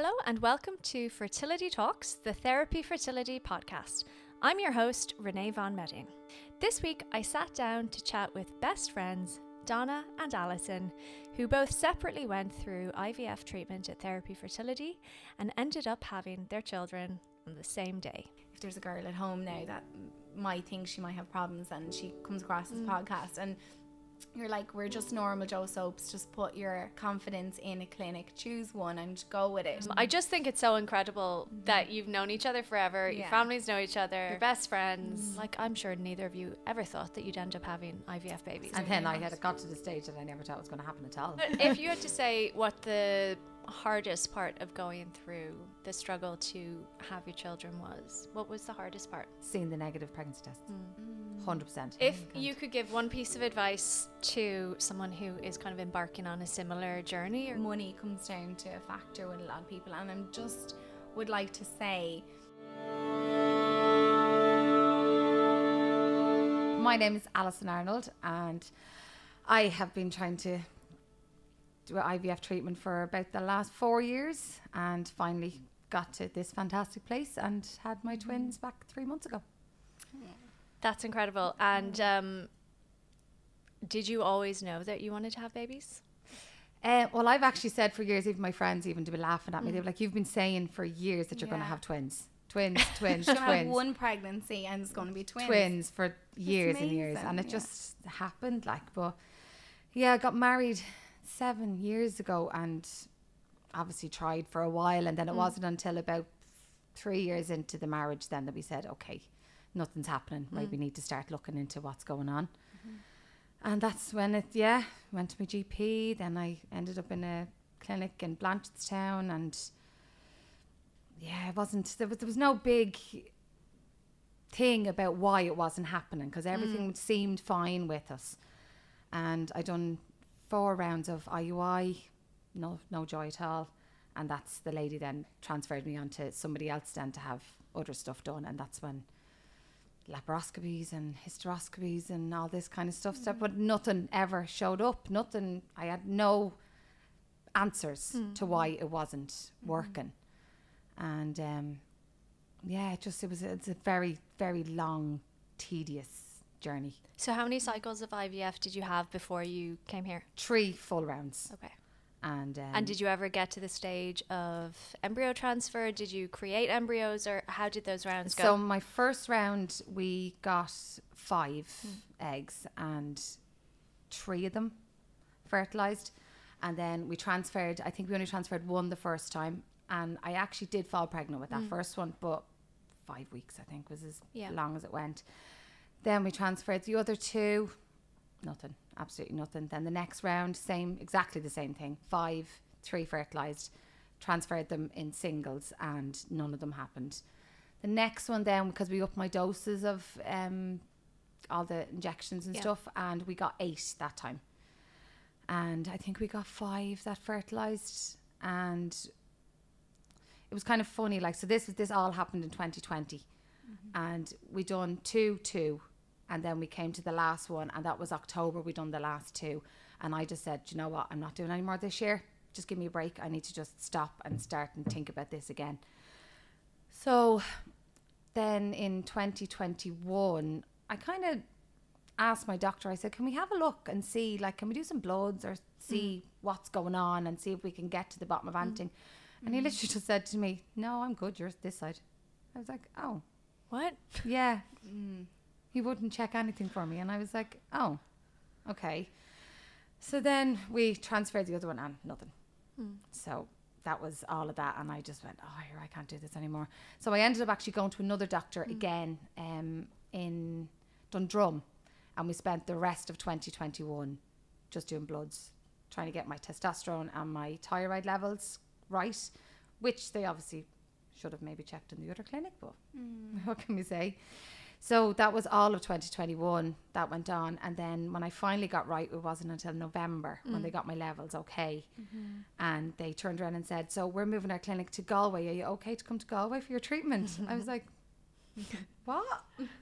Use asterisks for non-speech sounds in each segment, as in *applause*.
Hello, and welcome to Fertility Talks, the Therapie Fertility podcast. I'm your host, Renee Von Medding. This week, I sat down to chat with best friends Donna and Alison, who both separately went through IVF treatment at Therapie Fertility and ended up having their children on the same day. If there's a girl at home now that might think she might have problems and she comes across this mm. podcast and you're like, we're just normal Joe soaps. Just put your confidence in a clinic, choose one, and go with it. I just think it's so incredible that you've known each other forever, your families know each other, your best friends. Mm. Like, I'm sure neither of you ever thought that you'd end up having IVF babies. And then I had got to the stage that I never thought was going to happen at all. if you had to say what the hardest part of going through the struggle to have your children was, what was the hardest part? Seeing the negative pregnancy tests. 100%. Mm. Mm. If you could give one piece of advice to someone who is kind of embarking on a similar journey, or money comes down to a factor with a lot of people, and I'm just would like to say My name is Alison Arnold, and I have been trying to do IVF treatment for about the last four years, and finally got to this fantastic place and had my twins back three months ago. that's incredible. And um, did you always know that you wanted to have babies? Uh, well, I've actually said for years, even my friends, even to be laughing at me, they're like, "You've been saying for years that you're going to have twins, twins, *laughs* twins, she's gonna have one pregnancy and it's going to be twins. twins for years and years and it yeah. just happened like but yeah I got married seven years ago and obviously tried for a while and then it mm. wasn't until about three years into the marriage then that we said okay nothing's happening. Right mm. we need to start looking into what's going on. Mm-hmm. And that's when it yeah went to my GP then I ended up in a clinic in Blanchardstown and yeah it wasn't there was, there was no big thing about why it wasn't happening because everything mm. seemed fine with us. And I done four rounds of IUI, no no joy at all. And that's the lady then transferred me on to somebody else then to have other stuff done. And that's when laparoscopies and hysteroscopies and all this kind of stuff mm. started. But nothing ever showed up. Nothing. I had no answers mm. to why it wasn't mm-hmm. working. And um, yeah, it just it was it's a very very long, tedious journey. So, how many cycles of IVF did you have before you came here? Three full rounds, Okay. and um, And did you ever get to the stage of embryo transfer? Did you create embryos, or how did those rounds go? so my first round we got five eggs and three of them fertilized, and then we transferred. I think we only transferred one the first time, and I actually did fall pregnant with that first one, but five weeks I think was as Yeah. long as it went. Then we transferred the other two, nothing, absolutely nothing. Then the next round, same, exactly the same thing. Five, three fertilized, transferred them in singles, and none of them happened. The next one, then, because we upped my doses of um, all the injections and Yeah. stuff, and we got eight that time. And I think we got five that fertilized, and it was kind of funny. Like, so this this all happened in 2020, and we done two, two, and then we came to the last one, and that was October. We done the last two, and I just said, you know what? I'm not doing any more this year. Just give me a break. I need to just stop and start and think about this again." So, then in 2021, I kind of asked my doctor. I said, "Can we have a look and see? Like, can we do some bloods or see mm. what's going on and see if we can get to the bottom of mm. anything?" And he mm. literally just said to me, "No, I'm good. You're this side." I was like, "Oh." What? Yeah. Mm. He wouldn't check anything for me. And I was like, oh, okay. So then we transferred the other one and nothing. Hmm. So that was all of that. And I just went, oh, here, I can't do this anymore. So I ended up actually going to another doctor hmm. again um, in Dundrum. And we spent the rest of 2021 just doing bloods, trying to get my testosterone and my thyroid levels right, which they obviously should have maybe checked in the other clinic, but mm. *laughs* what can we say? So that was all of 2021 that went on. And then when I finally got right, it wasn't until November when they mm. got my levels okay. Mm-hmm. And they turned around and said, So we're moving our clinic to Galway. Are you okay to come to Galway for your treatment? I was *laughs* like, What?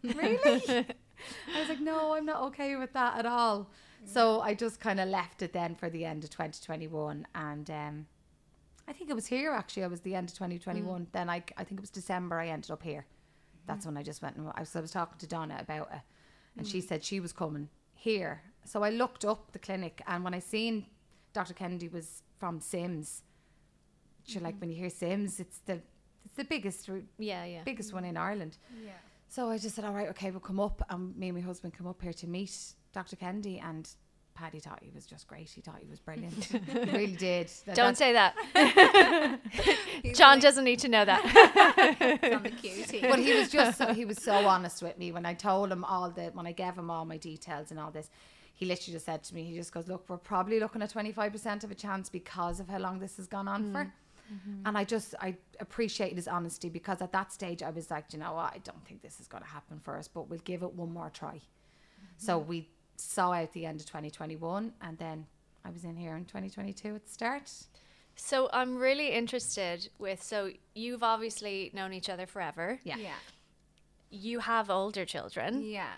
Really? *laughs* I was like, No, I'm not okay with that at all. So mm. I just kind of left it then for the end of 2021. And um, I think it was here actually. I was the end of 2021. Mm. Then I, I think it was December. I ended up here. Mm-hmm. That's when I just went. And I was, I was talking to Donna about it, and she mm. said she was coming here. So I looked up the clinic, and when I seen Dr. Kennedy was from Sims, she like mm-hmm. when you hear Sims, it's the it's the biggest Yeah, yeah. biggest one in Ireland. Yeah. So I just said, all right, okay, we'll come up. And me and my husband come up here to meet Dr. Kennedy. And Paddy thought he was just great. He thought he was brilliant. *laughs* he really *laughs* did. That- Don't say that. *laughs* John doesn't need to know that. It's on the cutie. But he was just, so, he was so honest with me when I told him all the, when I gave him all my details and all this. He literally just said to me, he just goes, look, we're probably looking at 25% of a chance because of how long this has gone on mm. for. Mm-hmm. And I just, I appreciate his honesty because at that stage I was like, you know what, I don't think this is going to happen for us, but we'll give it one more try. So mm-hmm. we saw out the end of 2021 and then I was in here in 2022 at the start. So I'm really interested with. So you've obviously known each other forever. Yeah. yeah. You have older children. Yeah.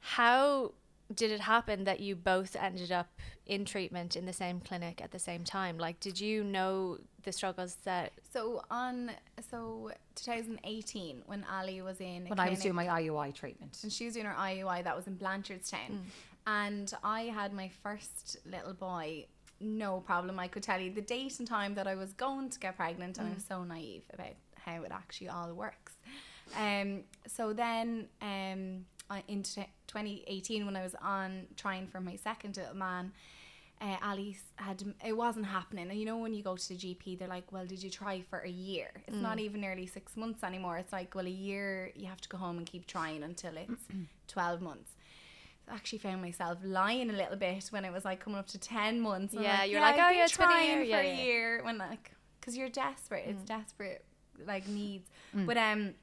How did it happen that you both ended up in treatment in the same clinic at the same time? Like, did you know the struggles that? So on so 2018 when Ali was in a When I was doing my IUI treatment. and she was doing her IUI that was in Blanchardstown, mm. And I had my first little boy. No problem. I could tell you the date and time that I was going to get pregnant, and I was so naive about how it actually all works. Um. So then, um, I- in t- 2018 when I was on trying for my second little man. Uh, Ali s- had it wasn't happening, and you know when you go to the GP, they're like, "Well, did you try for a year?" It's not even nearly six months anymore. It's like, well, a year you have to go home and keep trying until it's *clears throat* 12 months. Actually found myself lying a little bit when it was like coming up to 10 months. Yeah, you're like, "Oh, yeah, it's been a year." for Yeah, a yeah. year when like because you're desperate. It's mm. desperate like needs. Mm. But um,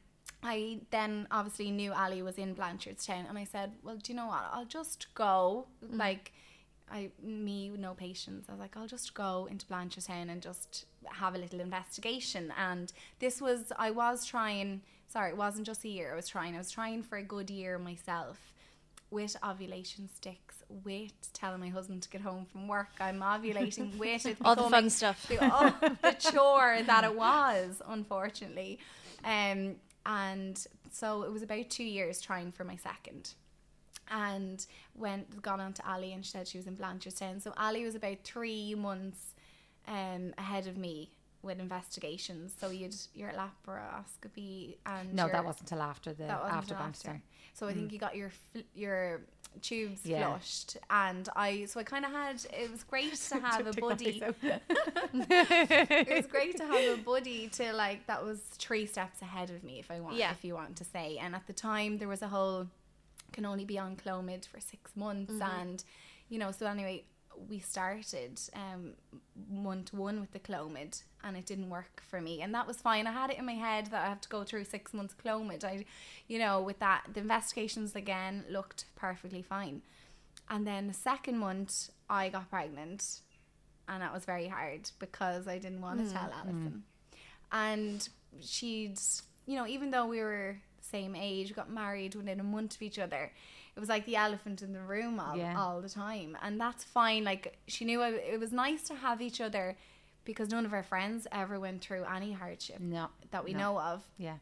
I then obviously knew Ali was in Blanchardstown, and I said, well, do you know what? I'll just go mm. like. I me no patience. I was like, I'll just go into Blanchardstown and just have a little investigation. And this was I was trying. Sorry, it wasn't just a year. I was trying. I was trying for a good year myself, with ovulation sticks, with telling my husband to get home from work. I'm ovulating *laughs* with it. All the fun stuff. the, oh, the chore that it was, unfortunately. Um, and so it was about two years trying for my second. And went gone on to Ali and she said she was in Blanchardstown. So Ali was about three months um, ahead of me with investigations. So you'd your laparoscopy and No, your, that wasn't till after the after Blanchardstown. So I think mm. you got your your tubes Yeah. flushed, and I so I kind of had *laughs* *laughs* it was great to have a buddy. it was great to have a buddy to like that was three steps ahead of me if I want Yeah. if you want to say. And at the time there was a whole can only be on Clomid for six months mm-hmm. and you know, so anyway, we started um one to one with the Clomid and it didn't work for me. And that was fine. I had it in my head that I have to go through six months Clomid. I you know, with that the investigations again looked perfectly fine. And then the second month I got pregnant and that was very hard because I didn't want to tell Alison. And she'd, you know, even though we were same age, we got married within a month of each other. It was like the elephant in the room all, Yeah. all the time, and that's fine. Like she knew I, it was nice to have each other because none of our friends ever went through any hardship No, that we no. know of yeah.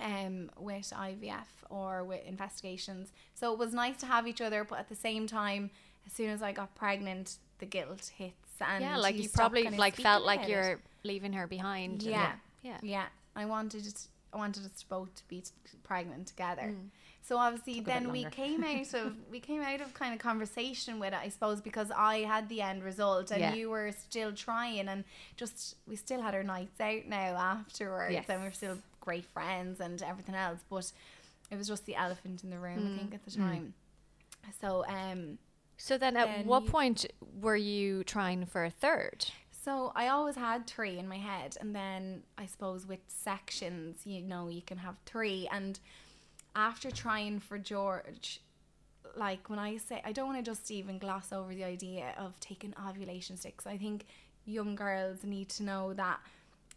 um, with IVF or with investigations. So it was nice to have each other, but at the same time, as soon as I got pregnant, the guilt hits. And yeah, like you, stop probably like felt like you're leaving her behind. and- Yeah. yeah. Yeah, I wanted it, I wanted us both to be pregnant together. So obviously, Took a bit then we came out of *laughs* we came out of kind of conversation with it, I suppose, because I had the end result and Yeah. you were still trying, and just we still had our nights out now afterwards, Yes. and we are still great friends and everything else. But it was just the elephant in the room, I think, at the time. So um, So then, at Then what you- point were you trying for a third? So I always had three in my head, and then I suppose with sections, you know, you can have three. And after trying for George, like when I say, I don't want to just even gloss over the idea of taking ovulation sticks. I think young girls need to know that,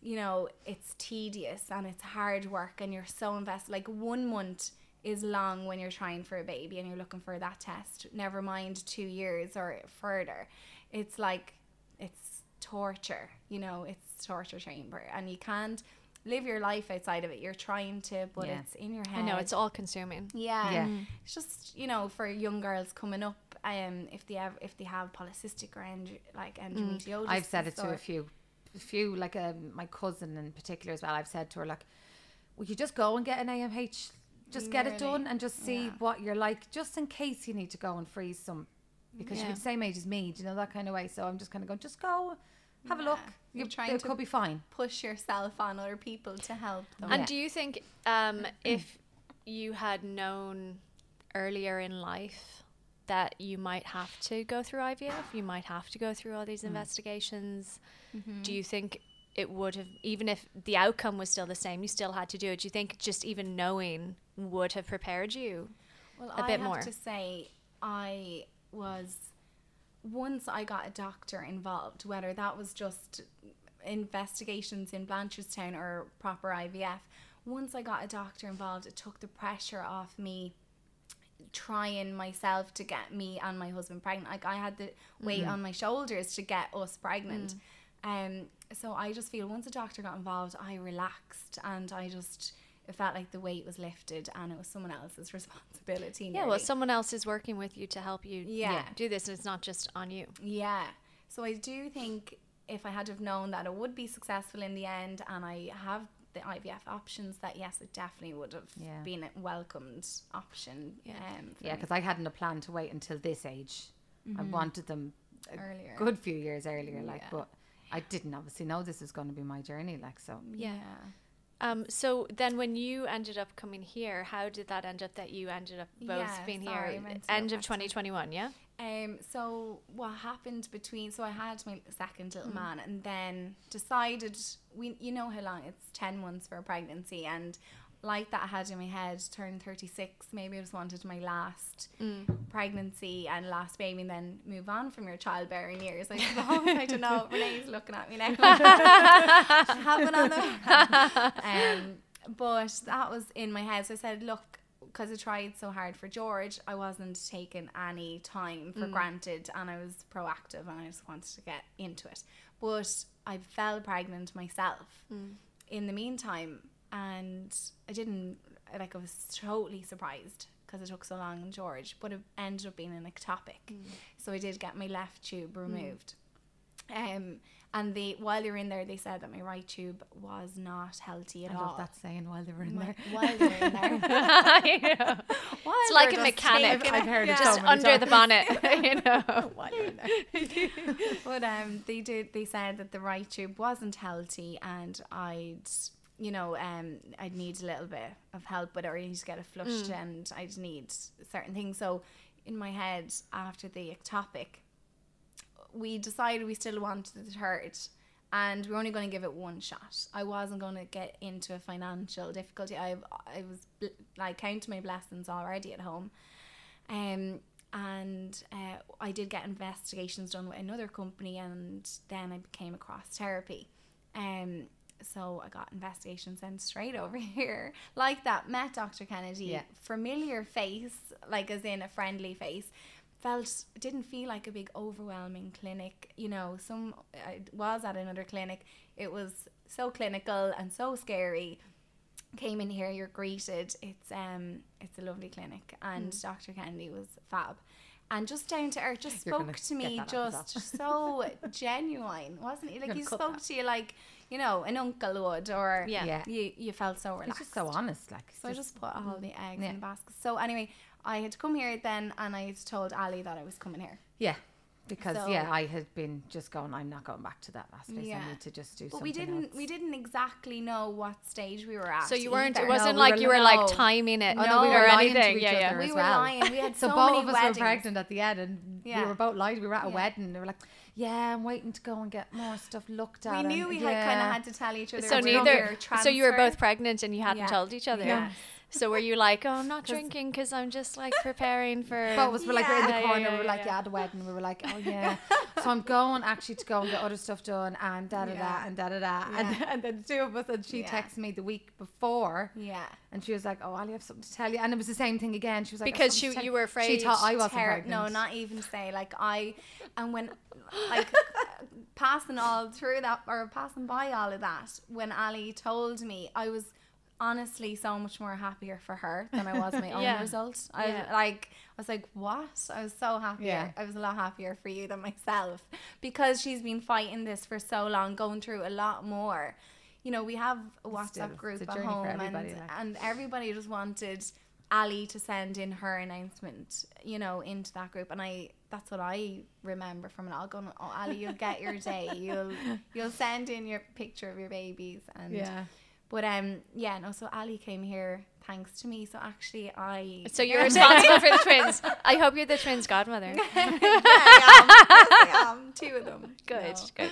you know, it's tedious and it's hard work, and you're so invested. Like one month is long when you're trying for a baby and you're looking for that test. Never mind two years or further. It's like it's torture you know it's torture chamber, and you can't live your life outside of it. You're trying to, but Yeah. it's in your head. I know it's all consuming. Yeah. Yeah. It's just you know for young girls coming up, um, if they have if they have polycystic or end, like endometriosis. I've said it to a few, a few like um, my cousin in particular as well. I've said to her like, "Will you just go and get an AMH? Just get it done and just see Yeah. what you're like, just in case you need to go and freeze some, because Yeah. you're the same age as me. Do you know that kind of way? So I'm just kind of going, just go, have a look. Yeah. You, You're trying it to- could be fine. push yourself on other people to help them. And Yeah. do you think um, *clears throat* if you had known earlier in life that you might have to go through IVF, you might have to go through all these investigations, do you think it would have, even if the outcome was still the same, you still had to do it? Do you think just even knowing would have prepared you? Well, a I bit have more. to say, I was once I got a doctor involved, whether that was just investigations in Blanchardstown or proper IVF. Once I got a doctor involved, it took the pressure off me trying myself to get me and my husband pregnant. Like I had the weight on my shoulders to get us pregnant. Um, so I just feel once a doctor got involved, I relaxed and I just it felt like the weight was lifted and it was someone else's *laughs* responsibility. Yeah, well, someone else is working with you to help you Yeah. do this, and it's not just on you. Yeah. So I do think if I had have known that it would be successful in the end and I have the IVF options, that yes, it definitely would have Yeah. been a welcomed option. Yeah. Um, Yeah, because I hadn't a plan to wait until this age. I wanted them a earlier. good few years earlier, like, Yeah. but I didn't obviously know this was going to be my journey, like, so. Yeah. Um, so then when you ended up coming here, how did that end up that you ended up both Yeah, being sorry, here end of 2021, yeah? Um, so what happened between so I had my second little Mm. man and then decided we you know how long it's ten months for a pregnancy and like that I had in my head turned thirty six maybe I just wanted my last Mm. pregnancy and last baby and then move on from your childbearing years. I suppose I don't know Renee's looking at me now. *laughs* *laughs* Having on um but that was in my head. So I said look because I tried so hard for George, I wasn't taking any time for granted and I was proactive and I just wanted to get into it. But I fell pregnant myself. In the meantime and I didn't, like, I was totally surprised because it took so long in George, but it ended up being an ectopic. So I did get my left tube removed. Um, and they while they were in there, they said that my right tube was not healthy at I all. love that saying while they were in My- there. While they were in there. *laughs* *laughs* I know. While It's like a just mechanic. taking I've heard yeah. so Just many under the bonnet, *laughs* you know. while you're in there. but um, they did. They said that the right tube wasn't healthy, and I'd, you know, um, I'd need a little bit of help with it, or I need to get it flushed, and I'd need certain things. So, in my head, after the ectopic, we decided we still wanted the third. And we we're only going to give it one shot. I wasn't going to get into a financial difficulty. I, I was like counting my blessings already at home. Um, and uh, I did get investigations done with another company, and then I came across Therapie. Um, so I got investigations sent straight over *laughs* here, like that. Met Dr. Kennedy, Yeah. familiar face, like as in a friendly face. Felt didn't feel like a big overwhelming clinic. You know, some I was at another clinic. It was so clinical and so scary came in here you're greeted it's um it's a lovely clinic and Mm. dr kennedy was fab and just down to earth just You're spoke gonna me just so *laughs* genuine wasn't he like he spoke that. to you like you know an uncle would or Yeah. Yeah. you you felt so He's relaxed just so honest, like. so I just put all mm-hmm. the eggs Yeah. in the basket so anyway I had to come here then and I had told Ali that I was coming here Yeah. Because So- yeah, I had been just going. I'm not going back to that last place. Yeah. I need to just do but something we didn't else. we didn't exactly know what stage we were at So you weren't, either. it wasn't we like were you were no. like timing it Oh, no, we or were lying to each yeah, yeah. other We as were well. lying. We had *laughs* so, so both many of us weddings. were pregnant at the end, and Yeah. we were both lying. We were at a Yeah. wedding. They were like, "Yeah, I'm waiting to go and get more stuff looked at." we knew and we yeah. had kind of had to tell each other So we were neither, transfer. so you were both pregnant and you hadn't Yeah. told each other. Yeah. So were you like, oh, I'm not drinking because I'm just like preparing for. *laughs* But was like we're in the Yeah, yeah, corner. yeah, we're like, yeah. the wedding. We were like, oh yeah. *laughs* so I'm going actually to go and get other stuff done and da da da and da da da. And, and then the two of us and she texted me the week before Yeah. and she was like, oh, Ali, I have something to tell you. And it was the same thing again. She was like, Because she- you were afraid. She thought I wasn't Ter- pregnant. no, not even say like I, and when *laughs* like passing all through that or passing by all of that, when Ali told me, I was honestly so much more happier for her than I was my *laughs* own Yeah. result. I Yeah. like I was like, what? I was so happier. Yeah. I was a lot happier for you than myself because she's been fighting this for so long, going through a lot more. You know, we have a WhatsApp Still, group a at home, everybody, and like. and everybody just wanted Ali to send in her announcement, you know, into that group, and I that's what I remember from it all. Going, oh Ali, you'll get your day. *laughs* You'll you'll send in your picture of your babies, and Yeah. But um, yeah, no. So Ali came here thanks to me. So actually, I So you're responsible for the *laughs* twins. I hope you're the twins' godmother. *laughs* yeah, I am. Yes, I am. Two of them. Good, No. good.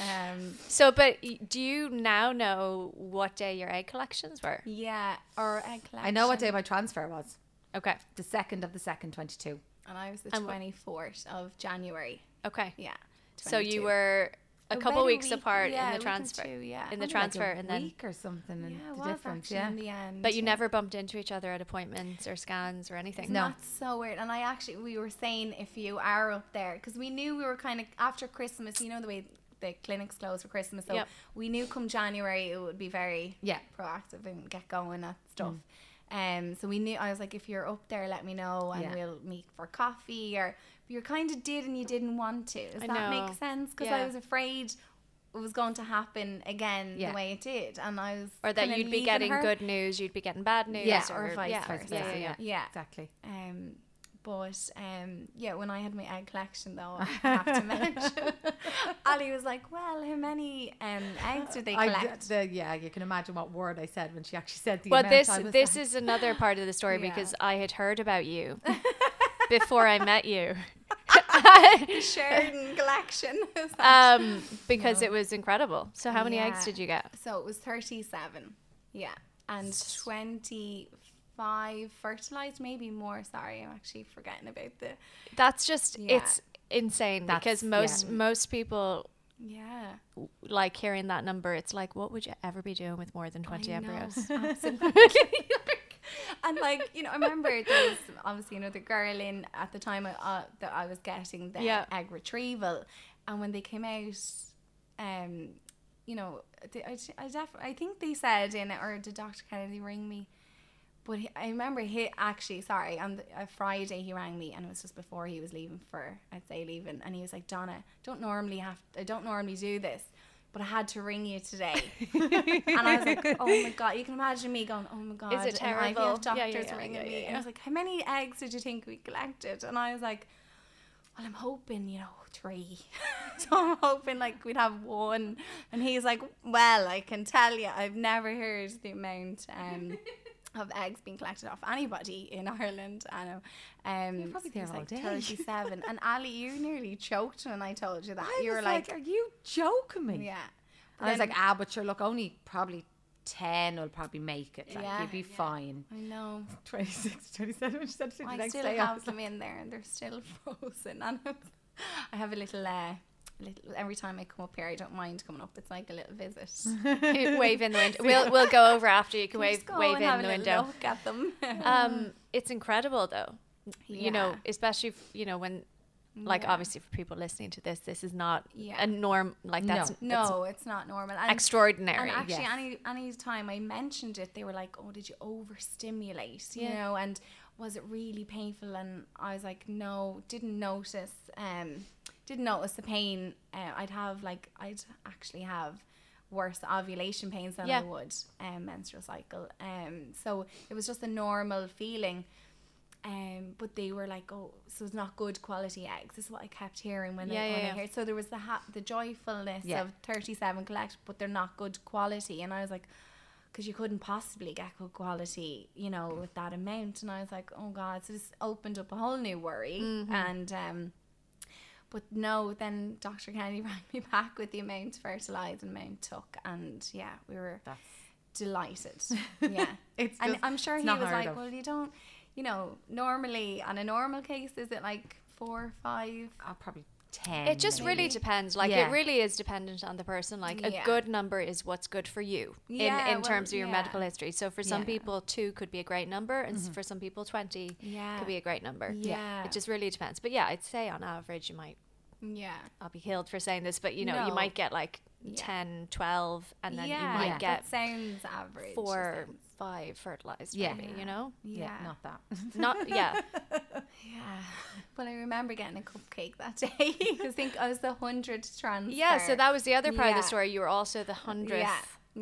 Um, So, but do you now know what day your egg collections were? yeah, or egg collection. I know what day my transfer was. Okay, The second of the second, 22. And I was the And twenty fourth of January. okay. Yeah. So you were a About couple weeks week- apart yeah, in the transfer. two, yeah. In the Probably like a transfer, and then week or something. And Yeah, the was difference, yeah. in the end. But you yeah. never bumped into each other at appointments or scans or anything. Isn't No. that so weird? And I actually, we were saying if you are up there, because we knew we were kind of after Christmas, you know, the way the clinics close for Christmas. So Yep. we knew come January it would be very Yeah. proactive and get going at stuff. Um, so we knew, I was like, if you're up there, let me know and Yeah. we'll meet for coffee. Or you kind of did and you didn't want to. Does I that know. make sense? Because Yeah. I was afraid it was going to happen again Yeah. the way it did. And I was. Or that you'd be getting her. good news, you'd be getting bad news. Yeah, or, or vice yeah, versa. Yeah, yeah, yeah. Yeah. Exactly. Um, but um, yeah, when I had my egg collection, though, I have to mention, *laughs* Ali was like, "Well, how many um, eggs did they I, collect?" the, yeah, you can imagine what word I said when she actually said the Well, amount. this I was this like- is another part of the story *laughs* Yeah. because I had heard about you *laughs* before I met you. *laughs* *laughs* Sheridan collection. *laughs* Um, because No. it was incredible. So how many eggs did you get? so it was thirty-seven, yeah, and twenty-five fertilized, maybe more. Sorry, I'm actually forgetting about the. That's just Yeah. it's insane That's- because most yeah. most people Yeah, like hearing that number. It's like, what would you ever be doing with more than twenty I embryos? Absolutely. And like you know, I remember there was obviously another girl in at the time uh, that I was getting the Yeah. egg retrieval, and when they came out, um, you know, they, I I, def- I think they said in it, or did Dr. Kennedy ring me? But he, I remember he actually, sorry, on the, a Friday he rang me, and it was just before he was leaving for, I'd say leaving, and he was like, Donna, don't normally have, I don't normally do this, but I had to ring you today, *laughs* and I was like, oh my god, you can imagine me going, oh my god, Is it and IVF terrible? doctors Yeah, yeah, yeah, ringing me, and. I was like, how many eggs did you think we collected? And I was like, well, I'm hoping, you know, three. *laughs* so I'm hoping like we'd have one. And he's like, well, I can tell you, I've never heard the amount um, of eggs being collected off anybody in *laughs* Ireland. I know. Um, You're probably there all like day. 37. and Ali, you nearly choked when I told you that. I you were like, are you joking me? yeah. And I was like, ah, but sure, look, only probably 10 will probably make it. Like, Yeah. you'll be fine. I know. *laughs* 26, 27, she said to the I next still day. I have was them in there and they're still *laughs* frozen. And I have a little, uh, little, every time I come up here, I don't mind coming up. It's like a little visit. *laughs* *laughs* wave in the window. We'll *laughs* we'll go over after you can Just wave wave in the a little window. Look at them. Um, it's incredible though. You know, especially if, you know when like Yeah. obviously for people listening to this, this is not Yeah. a norm. Like No. that's that's no, it's not normal. And, extraordinary. and actually, yes. any any time I mentioned it, they were like, "Oh, did you overstimulate?" You Yeah. know, and was it really painful? And I was like, "No, didn't notice. Um, didn't notice the pain. Uh, I'd have like I'd actually have." worse ovulation pains than Yeah. I would um, menstrual cycle um so it was just a normal feeling um but they were like oh so it's not good quality eggs this is what I kept hearing when, Yeah, I, when yeah. I heard so there was the ha- the joyfulness Yeah. of 37 collect but they're not good quality and I was like because you couldn't possibly get good quality you know with that amount and I was like oh god so this opened up a whole new worry Mm-hmm. and um but no, then Dr. Kennedy rang me back with the amount fertilized and amount took, and yeah, we were That's delighted. *laughs* Yeah, It's and just- I'm sure he was like, of. well, you don't, you know, normally on a normal case, is it like four, or five? uh, probably ten. It just really depends. Like Yeah. it really is dependent on the person. Like Yeah. a good number is what's good for you Yeah, in in well, terms of your medical history. So for some people, two could be a great number, and s mm-hmm. for some people, twenty Yeah. could be a great number. Yeah. it just really depends. But yeah, I'd say on average, you might. Yeah. I'll be killed for saying this, but you know, you might get like Yeah. 10, 12, and then you might Yeah. get that sounds average. four, five fertilized. Yeah. maybe you know, Yeah, Yeah. not that. *laughs* not yeah. Yeah. Well, I remember getting a cupcake that day. *laughs* I think I was the hundredth transfer. Yeah, so that was the other part of the story. You were also the hundredth, Yeah.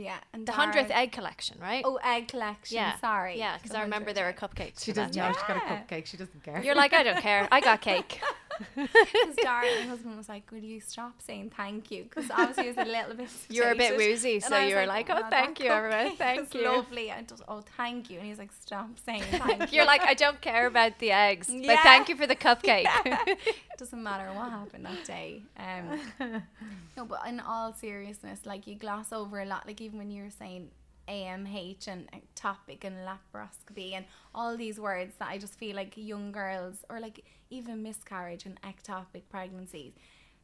Yeah. And the hundredth egg collection, right? Oh, egg collection. yeah, Sorry. yeah, because I remember there were cupcakes. She doesn't know day. she's got a cupcake. She doesn't care. You're like, I don't care. I got cake. *laughs* Because *laughs* Dara, my husband was like, "Will you stop saying thank you?" Because obviously he was a little bit. *laughs* You were a bit woozy, so you were like, "Oh, "Wow, thank you, everyone. *laughs* Thank you." Lovely. I just, oh, thank you. And he's like, "Stop saying thank you." You're like, I don't care about the eggs, but thank you for the cupcake. It doesn't matter what happened that day. Um, no, but in all seriousness, like you gloss over a lot. Like even when you were saying AMH and topic and laparoscopy and all these words that I just feel like young girls or like even miscarriage and ectopic pregnancies,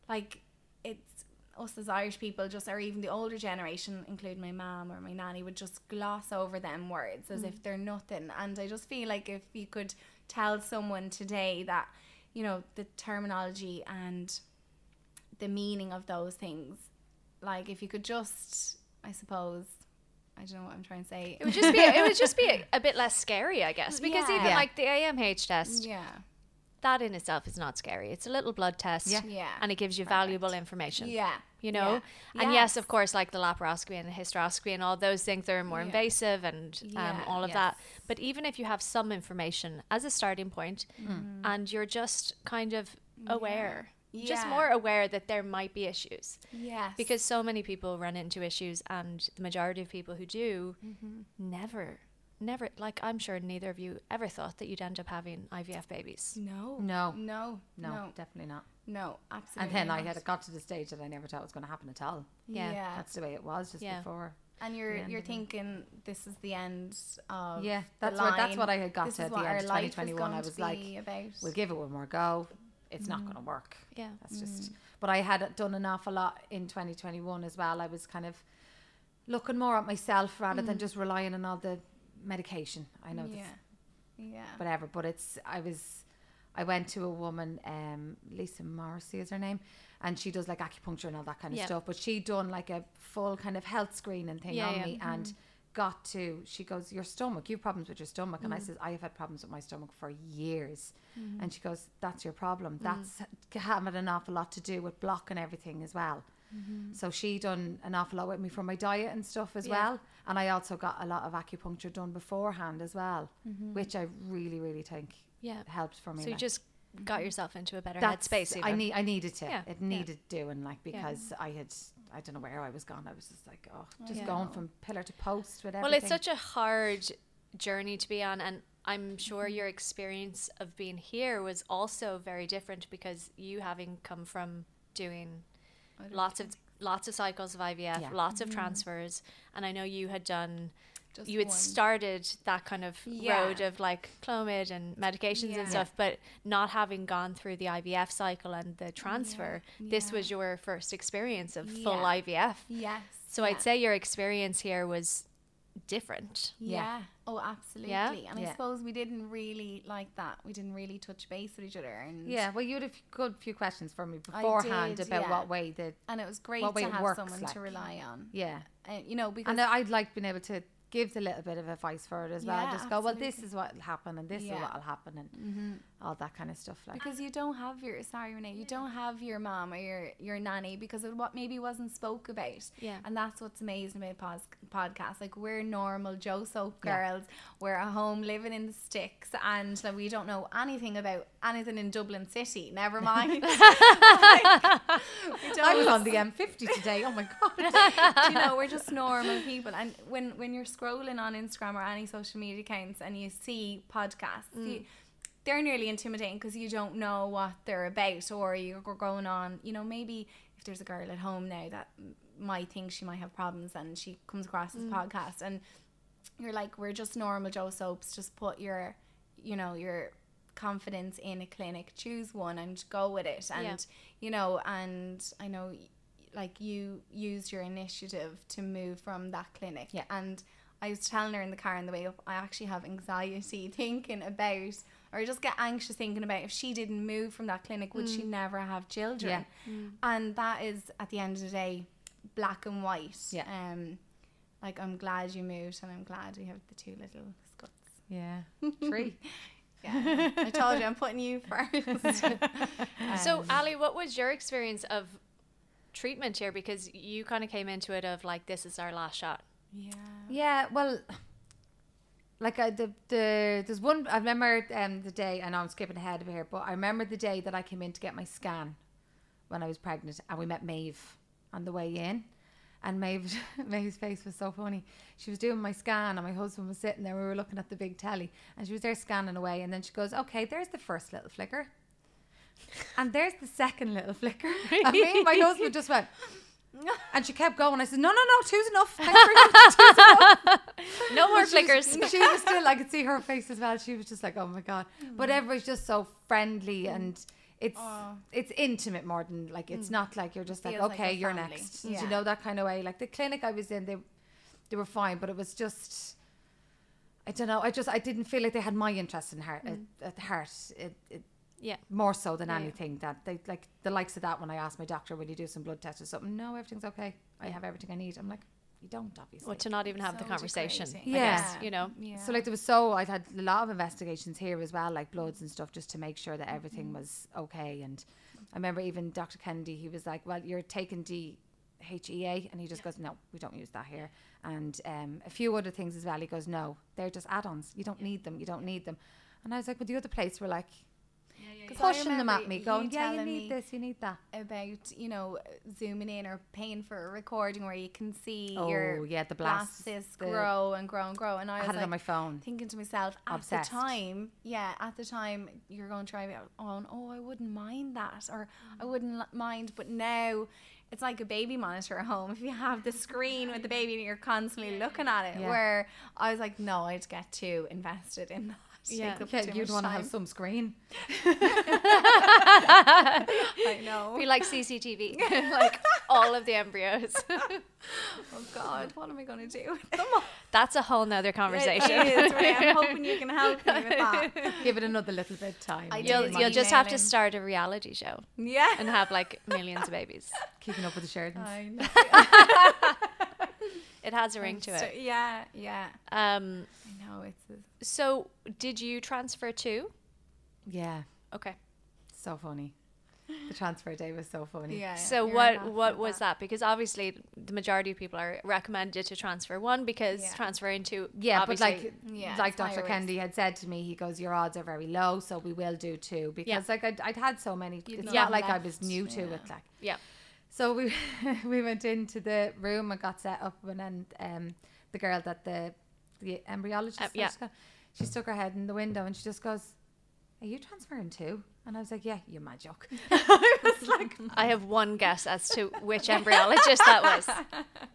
like it's us as Irish people just or even the older generation, including my mom or my nanny, would just gloss over them words as if mm. they're nothing. And I just feel like if you could tell someone today that, you know, the terminology and the meaning of those things, like if you could just, I suppose, I don't know what I'm trying to say. it would just be it would just be a, *laughs* a bit less scary, I guess, because Yeah. even Yeah. like the AMH test, yeah, that in itself is not scary. It's a little blood test, Yeah. yeah, and it gives you Perfect. valuable information. yeah, you know yeah. and yes Yes. of course like the laparoscopy and the hysteroscopy and all those things they're more Yeah. invasive and um, all of yes. that but even if you have some information as a starting point and you're just kind of aware just. More aware that there might be issues yes, because so many people run into issues and the majority of people who do Mm-hmm. never never like i'm sure neither of you ever thought that you'd end up having ivf babies no, No. no, No, no, definitely not. no, absolutely. And absolutely. then I not. had got to the stage that I never thought was going to happen at all. Yeah. yeah. That's the way it was just Yeah. before. and you're you're thinking this is the end of Yeah, that's what that's what I had got This to at the end of 2021. I was like, about. we'll give it one more go. It's not mm-hmm. going to work. yeah That's just. Mm-hmm. But I had done an awful lot in 2021 as well. I was kind of looking more at myself rather than mm-hmm. just relying on all the medication. I know yeah, yeah, whatever, but it's I was I went to a woman, um, Lisa Morrissey is her name, and she does like acupuncture and all that kind of Yeah. stuff. But she done like a full kind of health screening thing Yeah, on yeah. me mm-hmm. and got to she goes, Your stomach, you have problems with your stomach and I mm. says, I have had problems with my stomach for years mm-hmm. and she goes, That's your problem. Mm. That's having an awful lot to do with blocking everything as well. Mm-hmm. So she done an awful lot with me for my diet and stuff as Yeah. well. And I also got a lot of acupuncture done beforehand as well, mm-hmm. which I really, really think yeah helped for me. so you like. just got yourself into a better That's- headspace I need I needed to. Yeah, It yeah. needed doing like because I had I don't know where I was gone. I was just like, oh, oh just Yeah. going from pillar to post with everything. Well, it's such a hard journey to be on, and I'm sure mm-hmm. your experience of being here was also very different because you having come from doing lots of lots of cycles of IVF, Yeah. lots of mm. transfers, and I know you had done. Just you had one. started that kind of Yeah. road of like Clomid and medications Yeah. and stuff, but not having gone through the IVF cycle and the transfer, this Yeah. was your first experience of full IVF. Yes. So. I'd say your experience here was different. Yeah. Yeah. Oh, absolutely. Yeah? And I suppose we didn't really like that. We didn't really touch base with each other, and yeah. Well, you had a f- good few questions for me beforehand did, about yeah. what way the and it was great What way to have someone like. to rely on. yeah. And you know, because And I'd like being able to give the little bit of advice for it as well. Yeah, Just go, well, this is what'll happen, and this is what'll happen, and mm-hmm. All that kind of stuff. Like, because you don't have your sorry Renee, you don't have your mom or your your nanny because of what maybe wasn't spoke about. Yeah. And that's what's amazing about pos- podcasts. Like we're normal Joe Soap Yeah. girls. We're at home living in the sticks and like, we don't know anything about anything in Dublin City. Never mind. *laughs* Like, *laughs* I was on the M50 today. Oh my god. *laughs* you know, we're just normal people. And when when you're scrolling on Instagram or any social media accounts and you see podcasts, you, mm. They're nearly intimidating because you don't know what they're about, or you're going on. You know, maybe if there's a girl at home now that might think she might have problems and she comes across Mm. this podcast and you're like we're just normal Joe soaps just put your you know your confidence in a clinic choose one and go with it and Yeah. you know and I know like you used your initiative to move from that clinic Yeah. and I was telling her in the car on the way up I actually have anxiety *laughs* thinking about or I just get anxious thinking about if she didn't move from that clinic would she never have children Yeah, and that is at the end of the day black and white Yeah. um like I'm glad you moved and I'm glad we have the two little scuts Yeah. *laughs* Three. yeah I told you I'm putting you first *laughs* So, Um, Ali, what was your experience of treatment here? Because you kind of came into it of like, this is our last shot. yeah Yeah, well, like I, the the there's one I remember um the day I know I'm skipping ahead of here, but I remember the day that I came in to get my scan when I was pregnant, and we met Maeve on the way in. And Maeve, *laughs* Maeve's face was so funny. She was doing my scan, and my husband was sitting there. We were looking at the big telly, and she was there scanning away. And then she goes, "Okay, there's the first little flicker, and there's the second little flicker." *laughs* And me and my husband just went, and she kept going. I said, "No, no, no, two's enough. Thanks. Two's *laughs* enough." No more But she was- flickers. She was still, I could see her face as well. She was just like, oh my God. But mm. everybody's just so friendly and it's it's intimate more than like, it's mm. not like you're just like, Feels like okay, a you're family. next. Yeah. You know, that kind of way. Like the clinic I was in, they, they were fine, but it was just, I don't know. I just, I didn't feel like they had my interest in heart, mm. at, at heart. It, it, Yeah. more so than Yeah. anything that they like the likes of that when I asked my doctor, will you do some blood tests or something? No, everything's okay. I have everything I need. I'm like, you don't obviously. Well, to not even have the conversation. degrading. I Yeah. guess, you know. yeah So like there was so I'd had a lot of investigations here as well, like bloods and stuff, just to make sure that everything was okay. And I remember even Dr. Kennedy, he was like, "Well, you're taking DHEA," and he just goes, "No, we don't use that here." And um, a few other things as well. He goes, "No, they're just add-ons. You don't need them. You don't need them." And I was like, "But the other place were like 'Cause I pushing them at remember me, you going, yeah, you need this, you need that." about you know zooming in or paying for a recording where you can see Oh, your yeah, the blasts, blasts the- grow and grow and grow and I, I was had it like on my phone. thinking to myself at Obsessed. the time yeah at the time you're going to try it on oh I wouldn't mind that or I mm. wouldn't mind but now it's like a baby monitor at home *laughs* if you have the screen with the baby and you're constantly looking at it Yeah. where I was like no I'd get too invested in that Yeah. Yeah, you'd want to have some screen. *laughs* I know Be like CCTV, *laughs* like all of the embryos. *laughs* oh god what am I going to do with them That's a whole nother conversation. It is, right? I'm hoping you can help me with that. Give it another little bit of time. I You'll, you'll just have to start a reality show Yeah. and have like millions of babies. keeping up with the Sheridans. I know. It has a ring to it. Yeah, yeah. Um, I know it's. A, so did you transfer too? Yeah, Okay. so funny. The transfer day was so funny. yeah. So you're what what was that? Because obviously the majority of people are recommended to transfer one because Yeah. transferring two. Yeah, obviously, but like Yeah, like Dr. risk. Kennedy had said to me, he goes, "Your odds are very low, so we will do two because like I'd, I'd had so many. You'd it's not not like I was new to yeah. it. Like yeah. So, we *laughs* we went into the room and got set up, and then um, the girl that the the embryologist, Uh, yeah. she stuck her head in the window and she just goes, "Are you transferring too?" And I was like, "Yeah, you mad joke." I was like, I have one guess as to which embryologist that was.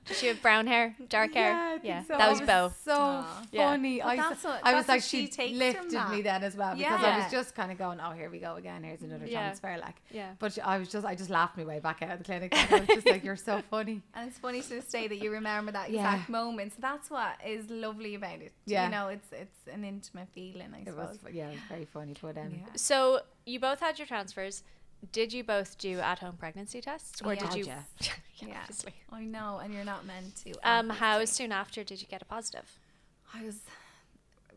Did she have brown hair, dark hair? Yeah, I think so. that was It Bo. So Aw. Yeah. funny. But I, that's what- I was that's like, what she she lifted me then as well because I was just kind of going, oh, here we go again. Here's another Yeah. transfer. Like, Yeah. but she- I was just, I just laughed my way back out of the clinic. I was just like, you're so *laughs* funny. And it's funny to this day that you remember that Yeah. exact moment. So that's what is lovely about it. Yeah. You know, it's it's an intimate feeling, I It suppose. was, yeah, it was very funny. But um, Yeah. So you both had your transfers. Did you both do at-home pregnancy tests, or Yeah. did you? Yeah. *laughs* yeah, Yeah. obviously. I know, and you're not meant to. Um, how obviously. soon after did you get a positive? I was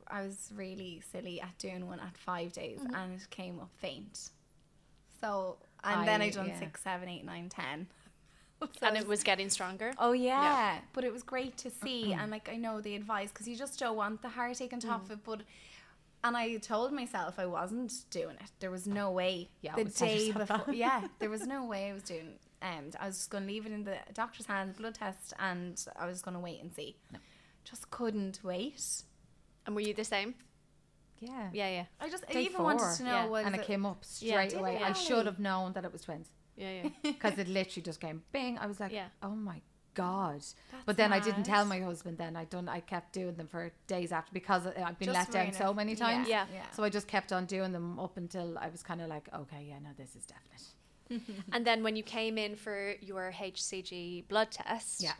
I was really silly at doing one at five days Mm-hmm. and it came up faint. So and then I- I done yeah. six, seven, eight, nine, ten. *laughs* So and it was getting stronger. Oh yeah. but it was great to see, *clears throat* and like I know the advice because you just don't want the heartache on top Mm. of it. But and I told myself I wasn't doing it. There was no way. Yeah, the day before, that. yeah, *laughs* there was no way I was doing. Um, I was just going to leave it in the doctor's hands, blood test, and I was going to wait and see. No. Just couldn't wait. And were you the same? yeah. Yeah, yeah, I just I Day even wanted to know Yeah. was And it it- came up Yeah. straight Did away. it I should have known that it was twins yeah, yeah. *laughs* because it literally just came bing. I was like, Yeah. oh my god! but then I didn't tell my husband. Then I done. I kept doing them for days after because I- I've been Just let down ruin so many times. Yeah. Yeah. So I just kept on doing them up until I was kind of like, okay, yeah, no, this is definite. *laughs* And then when you came in for your HCG blood test, Yeah.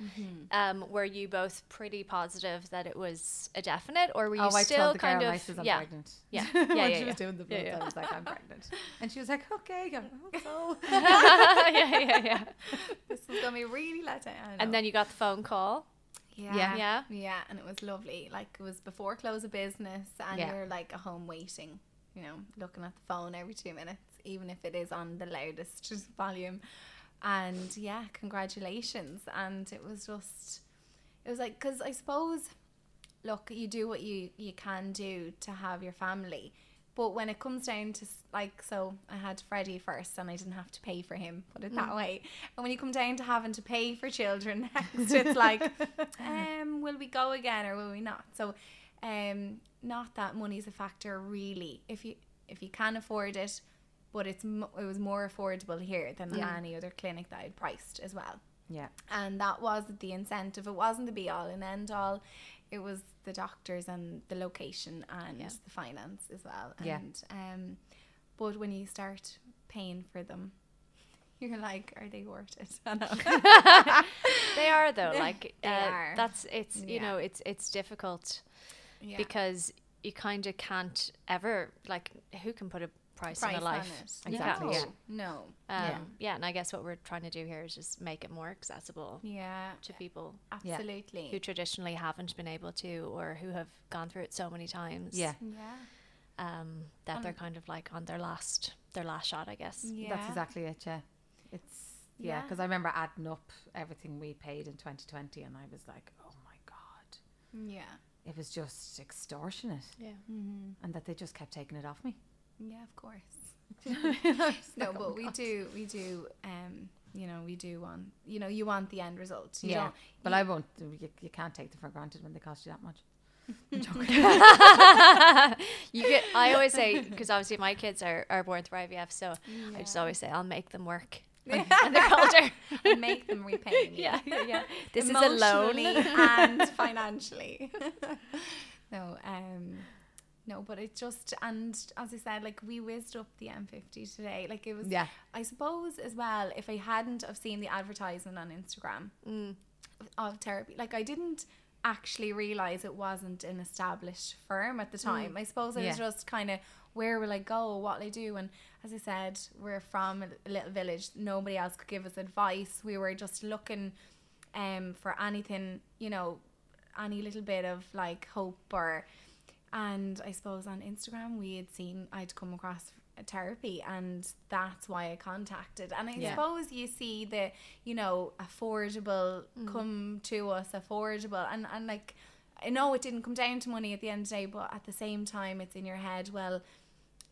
um, were you both pretty positive that it was a definite, or were you oh, still told kind of I says I'm yeah, pregnant. yeah, *laughs* when yeah, she yeah, was doing the yeah, blood, yeah. I was like, I'm pregnant, and she was like, okay, I hope so. yeah, yeah, yeah. This is gonna be really let down. And then you got the phone call. yeah. Yeah. Yeah. Yeah, and it was lovely. Like it was before close of business, and Yeah. you're like at home waiting, you know, looking at the phone every two minutes, even if it is on the loudest *laughs* volume. And yeah, congratulations. And it was just, it was like, because I suppose, look, you do what you you can do to have your family. But when it comes down to like, so I had Freddie first, and I didn't have to pay for him, put it that way. And when you come down to having to pay for children *laughs* next, it's like, *laughs* um, will we go again or will we not? So, um, not that money's a factor really. If you if you can afford it, but it's it was more affordable here than any other clinic that I'd priced as well yeah, and that wasn't the incentive it wasn't the be all and end all it was the doctors and the location and Yeah. the finance as well Yeah. um but when you start paying for them *laughs* you're like are they worth it *laughs* *laughs* They are though. Like They uh, are. that's it's you Yeah. know it's it's difficult yeah. because you kind of can't ever like who can put a price, price on a on life. it Exactly, no, yeah. no Um, Yeah. yeah. and I guess what we're trying to do here is just make it more accessible yeah to people Yeah. absolutely who traditionally haven't been able to or who have gone through it so many times. yeah. yeah Um, that they're kind of like on their last their last shot, I guess. yeah That's exactly it. Yeah, it's yeah. Yeah. Because I remember adding up everything we paid in 2020, and I was like, oh my god, yeah it was just extortionate, Yeah. mm-hmm. and that they just kept taking it off me. Yeah of course *laughs* *laughs* no, but we do we do um you know we do want you know you want the end result you yeah, but you- I won't. You, you can't take them for granted when they cost you that much. *laughs* you get. I always say because obviously my kids are, are born through IVF, so I just always say I'll make them work And they're older. and make them repay me. yeah, yeah. This is a loan. And financially. no, um, no, but it just and as I said, like we whizzed up the M50 today. Like it was. Yeah. I suppose as well, if I hadn't have seen the advertisement on Instagram Mm. of Therapie, like I didn't actually realize it wasn't an established firm at the time. I suppose I was just kind of where will I go, what will I do, and as I said, we're from a little village. Nobody else could give us advice. We were just looking um for anything, you know, any little bit of like hope or and I suppose on Instagram we had seen I'd come across a Therapie and that's why I contacted and I Yeah. suppose you see the you know affordable mm. come to us affordable and and like I know it didn't come down to money at the end of the day but at the same time it's in your head well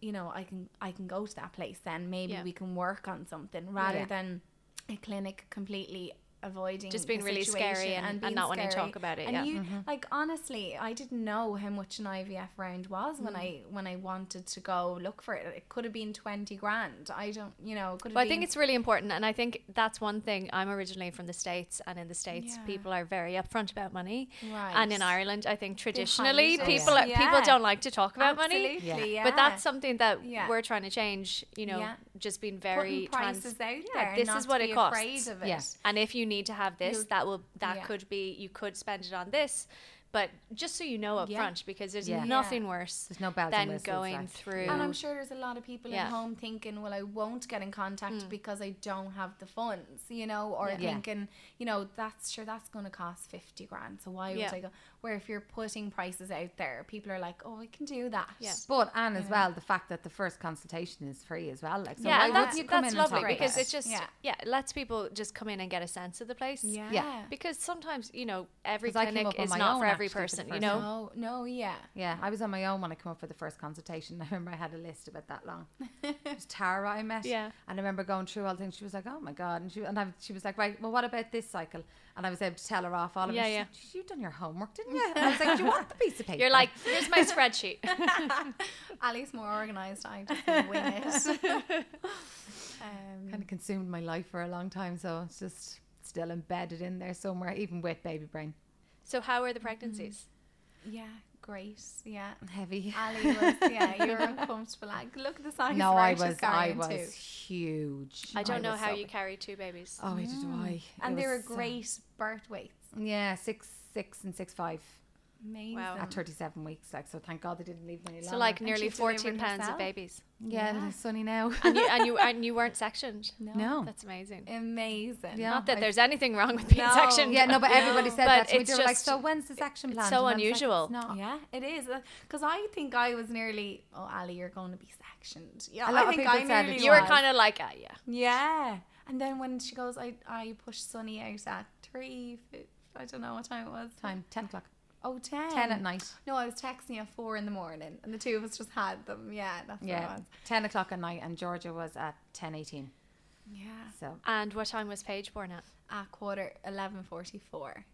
you know I can I can go to that place then maybe Yeah. we can work on something rather Yeah. than a clinic completely avoiding Just being really scary situation and- and being not wanting to talk about it, and yeah. you mm-hmm. like honestly I didn't know how much an IVF round was when mm. I when I wanted to go look for it it could have been 20 grand I don't you know could have Well, I think it's really important, and I think that's one thing. I'm originally from the states, and in the states, Yeah. people are very upfront about money. right And in Ireland, I think traditionally, hide it. people are, Yeah. people don't like to talk about money. Absolutely, yeah. But that's something that Yeah. we're trying to change. You know, Yeah. just being very putting prices trans- out yeah, there this is what it costs. afraid of it. Yeah. And if you need to have this, You'll- that will that yeah. could be you could spend it on this. But just so you know up Yeah. front, because there's Yeah. nothing Yeah. worse There's no than whistles, going like. through. And I'm sure there's a lot of people Yeah. at home thinking, well, I won't get in contact Mm. because I don't have the funds, you know, or Yeah. Yeah. thinking, you know, that's sure that's going to cost 50 grand. So why Yeah. would I go? Where if you're putting prices out there, people are like, oh, I can do that. Yeah. But and as Yeah. well, the fact that the first consultation is free as well. Like, so yeah, why that's you come that's in lovely because about it just Yeah. yeah. it lets people just come in and get a sense of the place. Yeah. Yeah. Because sometimes you know every clinic is not for every actually for person. You know. No, no, yeah. Yeah, I was on my own when I came up for the first consultation. *laughs* I remember I had a list about that long. *laughs* it was Tara I met. Yeah. And I remember going through all the things. She was like, "Oh my god!" And she and I, she was like, "Right, well, what about this cycle?" And I was able to tell her off all of Yeah, it. She's yeah. like, "Geez, you done your homework, didn't you? And I was like, "Do you want the piece of paper?" *laughs* You're like, here's my *laughs* spreadsheet. *laughs* Ali's more organized. I just wing it. um, kind of consumed my life for a long time. So it's just still embedded in there somewhere, even with baby brain. So how are the pregnancies? Yeah, great. Yeah. Heavy. Ali was, yeah, you were uncomfortable. Like, look at the size No, of I Archie's was I was too. huge. I don't know how so you big. carry two babies. Oh, I did I. And It they were was so- great birth weights. Yeah, six six and six five Amazing. Wow. at thirty seven weeks. Like so, thank God they didn't leave me alone. So like nearly 14 delivered pounds of babies. yeah, Yeah. sunny now. *laughs* And you and you and you weren't sectioned. *laughs* No. no. That's amazing. Amazing. Yeah. Not that I- there's anything wrong with being No. sectioned. Yeah, no, but everybody No. said But that to me. it's They were like, "So when's the section plan?" so unusual. not. Yeah, it is. Because I think I was nearly, oh, Ali, you're going to be sectioned. Yeah, A lot I of think people I said it. nearly You were kind of like, ah, yeah. Yeah. And then when she goes, I, I pushed Sunny out at three, fi- I don't know what time it was. Time ten o'clock, Oh, 10. ten at night. No, I was texting at four in the morning, and the two of us just had them. Yeah, that's what Yeah, it was. ten o'clock at night, and Georgia was at ten eighteen. Yeah. So And what time was Paige born at? At quarter eleven forty four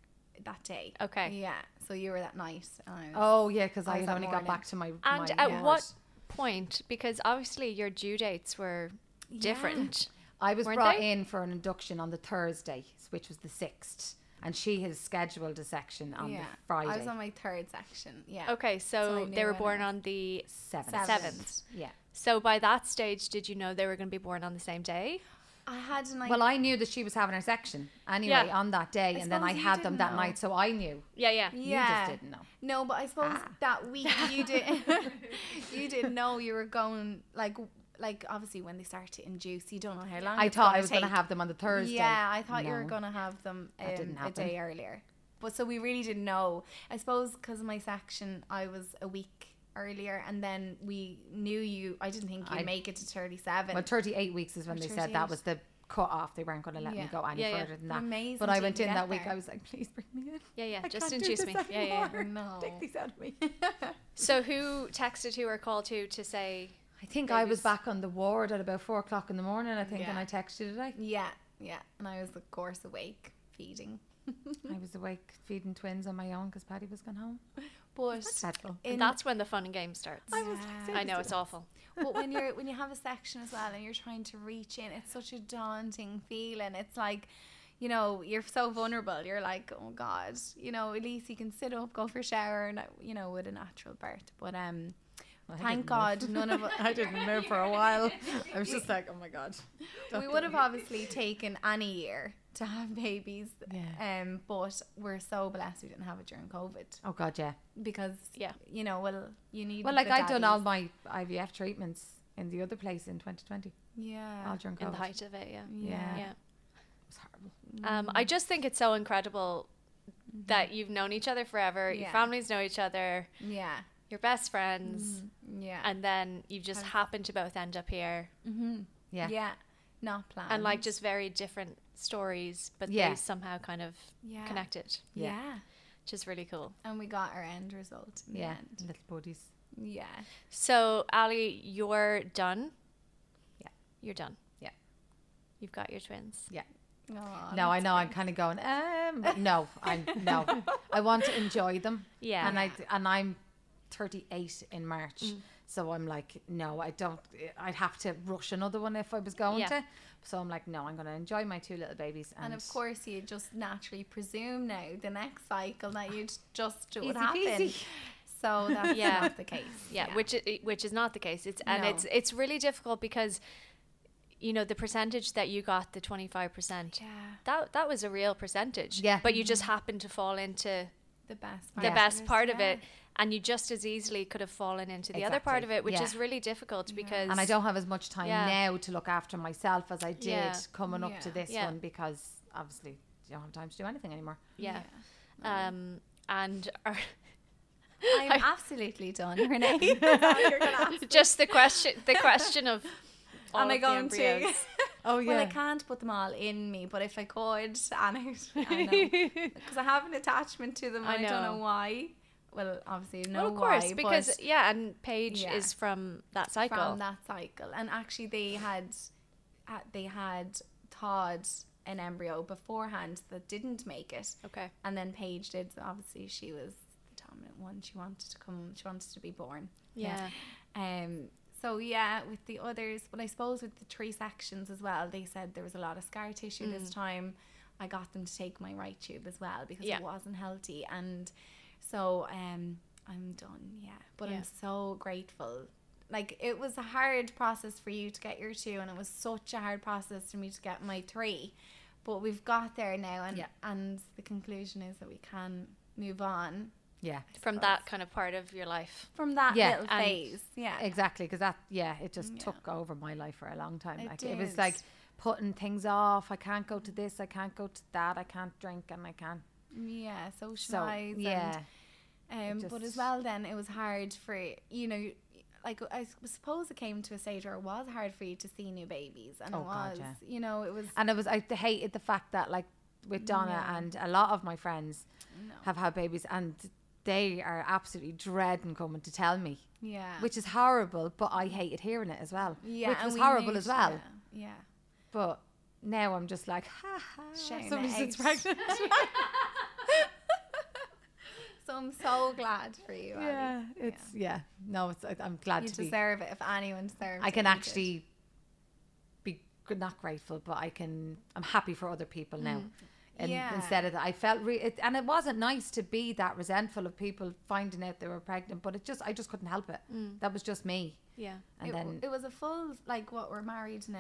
that day. Okay. Yeah. So you were that night. And I was, oh yeah, because I I had that only got back to my And my at ward. what point? Because obviously your due dates were Yeah. different. I was brought they? in for an induction on the Thursday, which was the sixth, and she has scheduled a section on yeah. the Friday, I was on my third section. Yeah. Okay, So so they were born on the seventh. Seventh. seventh. Yeah. So by that stage, did you know they were going to be born on the same day? I had an Well, I knew that she was having her section anyway Yeah. on that day, I and then I had them that know. night, so I knew. Yeah, yeah. yeah. You just didn't know. No, but I suppose Ah. that week you didn't. *laughs* *laughs* you didn't know you were going like like obviously when they start to induce you don't know how long I thought I was going to have them on the Thursday. Yeah, I thought you were gonna have them um, a day earlier. But so we really didn't know. I suppose because of my section, I was a week earlier, and then we knew you. I didn't think you'd I- make it to thirty-seven. Well, 38 weeks is when they said that was the cut off. They weren't going to let me go any Yeah, yeah. further than that. Amazing But I went in that week. there. I was like, please bring me in. Yeah, yeah. I Just induce me. Yeah, yeah. anymore. No. *laughs* Take these out of me. *laughs* So who texted who or called who to say? I think I was Babies. back on the ward at about four o'clock in the morning. I think, and I texted you today. yeah, yeah, and I was of course awake feeding. *laughs* I was awake feeding twins on my own because Patty was gone home. But Dreadful. And that's when the fun and game starts. I, I know it's awful. but when you're *laughs* when you have a section as well and you're trying to reach in, it's such a daunting feeling. It's like, you know, you're so vulnerable. You're like, oh God, you know, at least you can sit up, go for a shower, and you know, with a natural birth. But um, I thank God, move. none of us. *laughs* I didn't move for a while. I was just like, oh my god. we would have obviously taken any year to have babies. Yeah. Um, but we're so blessed we didn't have it during COVID Oh god, yeah. because Yeah. you know, well, you need. Well, like I'd done all my IVF treatments in the other place in 2020. Yeah. All during In COVID. the height of it, yeah. Yeah. Yeah. Yeah. It was horrible. Um, I just think it's so incredible that you've known each other forever. Yeah. Your families know each other. Yeah. You're best friends, Yeah. and then you just Kind of- happen to both end up here, mm-hmm. Yeah. Yeah. Not planned. and like just very different stories, but Yeah. they somehow kind of yeah. connected, Yeah. Yeah. which is really cool. And we got our end result. In Yeah. The end. Little buddies. Yeah. So, Ali, you're done. Yeah. You're done. Yeah. You've got your twins. Aw, no, I that's know. I'm kind of going. Um, no, I'm no. *laughs* I want to enjoy them. Yeah. And I and I'm 38 in March, Mm. so I'm like, no, I don't. I'd have to rush another one if I was going Yeah. to. So I'm like, no, I'm going to enjoy my two little babies. And, And of course, you just naturally presume now the next cycle that you'd just it would Easy happen. peasy. So *laughs* that's Yeah. not the case. yeah, which i- which is not the case. It's and No. it's it's really difficult because you know the percentage that you got the 25% yeah, that that was a real percentage Yeah. but you just happened to fall into the best. the best is, part of it and you just as easily could have fallen into the other part of it which Yeah. is really difficult because and I don't have as much time Yeah. now to look after myself as I did Yeah. coming up Yeah. to this Yeah. one because obviously you don't have time to do anything anymore. yeah, Yeah. um and our, *laughs* I'm *laughs* absolutely done, Renee. *laughs* just the question the question of all Am I of the going to? embryos. Oh yeah. Well, I can't put them all in me, but if I could, and I, I because I have an attachment to them. I and I, don't know know. why. Well, obviously, know well, of course why, because yeah and Paige Yeah. is from that cycle from that cycle, and actually, they had, uh, they had thawed an embryo beforehand that didn't make it, okay and then Paige did. So obviously, she was the dominant one. She wanted to come. She wanted to be born. yeah Um. So yeah, with the others, but I suppose with the three sections as well, they said there was a lot of scar tissue this time. I got them to take my right tube as well because Yeah. it wasn't healthy. And so um, I'm done, yeah. But Yeah. I'm so grateful. Like it was a hard process for you to get your two, and it was such a hard process for me to get my three. But we've got there now, and Yeah. and the conclusion is that we can move on Yeah. From that kind of part of your life. from that Yeah, little and- phase. Yeah, Exactly, because that yeah, it just Yeah. took over my life for a long time. It like it was like putting things off. I can't go to this. I can't go to that. I can't drink, and I can't. Yeah, So socialize. yeah, and, um, but as well, then it was hard for you know. Like I suppose it came to a stage where it was hard for you to see new babies, and Oh, it God, was, yeah. you know, it was and it was I hated the fact that like with Donna and a lot of my friends no. have had babies, and they are absolutely dreading coming to tell me, yeah, which is horrible. But I hated hearing it as well, yeah, which was we horrible as well. Yeah, yeah. But now I'm just like, *laughs* ha ha, Shame somebody out. pregnant. *laughs* *laughs* I'm so glad for you. yeah, Abby. it's yeah. No, it's I- I'm glad you to be. deserve it if anyone deserves. I can actually be not grateful, but I can. I'm happy for other people now. And Mm. Yeah. instead of that, I felt re- it, and it wasn't nice to be that resentful of people finding out they were pregnant. But it just, I just couldn't help it. That was just me. Yeah. And it, then it was a full like what we're married now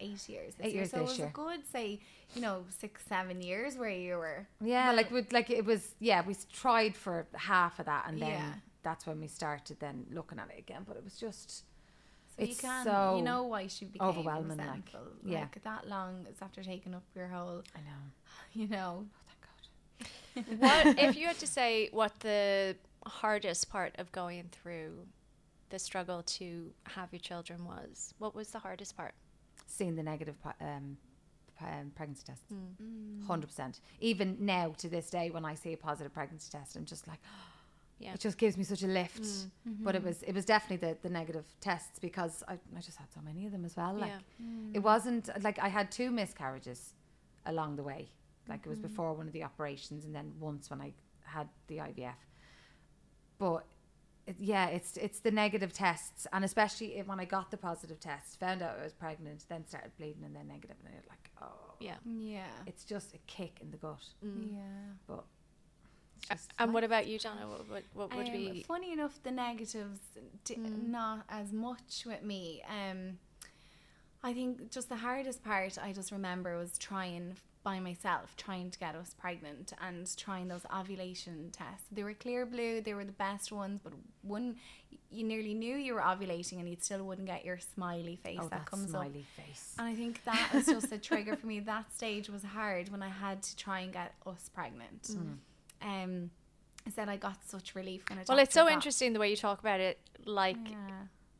eight years. This Eight year. years so this it was year. a good say you know six seven years where you were yeah, well, like with like it was yeah. We tried for half of that, and then Yeah. that's when we started then looking at it again. But it was just So It's you can, so you know why she became overwhelming, like, resentful. yeah. Like that long, it's after taking up your whole, I know. *sighs* you know. Oh, thank God. *laughs* what if you had to say what the hardest part of going through the struggle to have your children was? What was the hardest part? Seeing the negative um, um, pregnancy tests. Mm. Hundred percent. Even now to this day, when I see a positive pregnancy test, I'm just like, *gasps* Yeah. it just gives me such a lift. Mm-hmm. But it was it was definitely the, the negative tests because I, I just had so many of them as well. Like Yeah. Mm. it wasn't like I had two miscarriages along the way. Like Mm-hmm. it was before one of the operations and then once when I had the IVF. But it, yeah, it's it's the negative tests and especially if, when I got the positive tests, found out I was pregnant, then started bleeding and then negative and you're like, oh, Yeah. Yeah. it's just a kick in the gut. Mm. Yeah. But it's A- just And what about you, Donna? What, what, what would Um, be? funny enough, the negatives d- Mm. not as much with me. Um, I think just the hardest part I just remember was trying by myself, trying to get us pregnant and trying those ovulation tests. They were Clearblue, they were the best ones, but one you nearly knew you were ovulating and you still wouldn't get your smiley face oh, that that comes up. face. And I think that was just a trigger for me. *laughs* That stage was hard when I had to try and get us pregnant. Mm. Um, I said I got such relief when I. Well, it's so doc- interesting the way you talk about it. Like Yeah.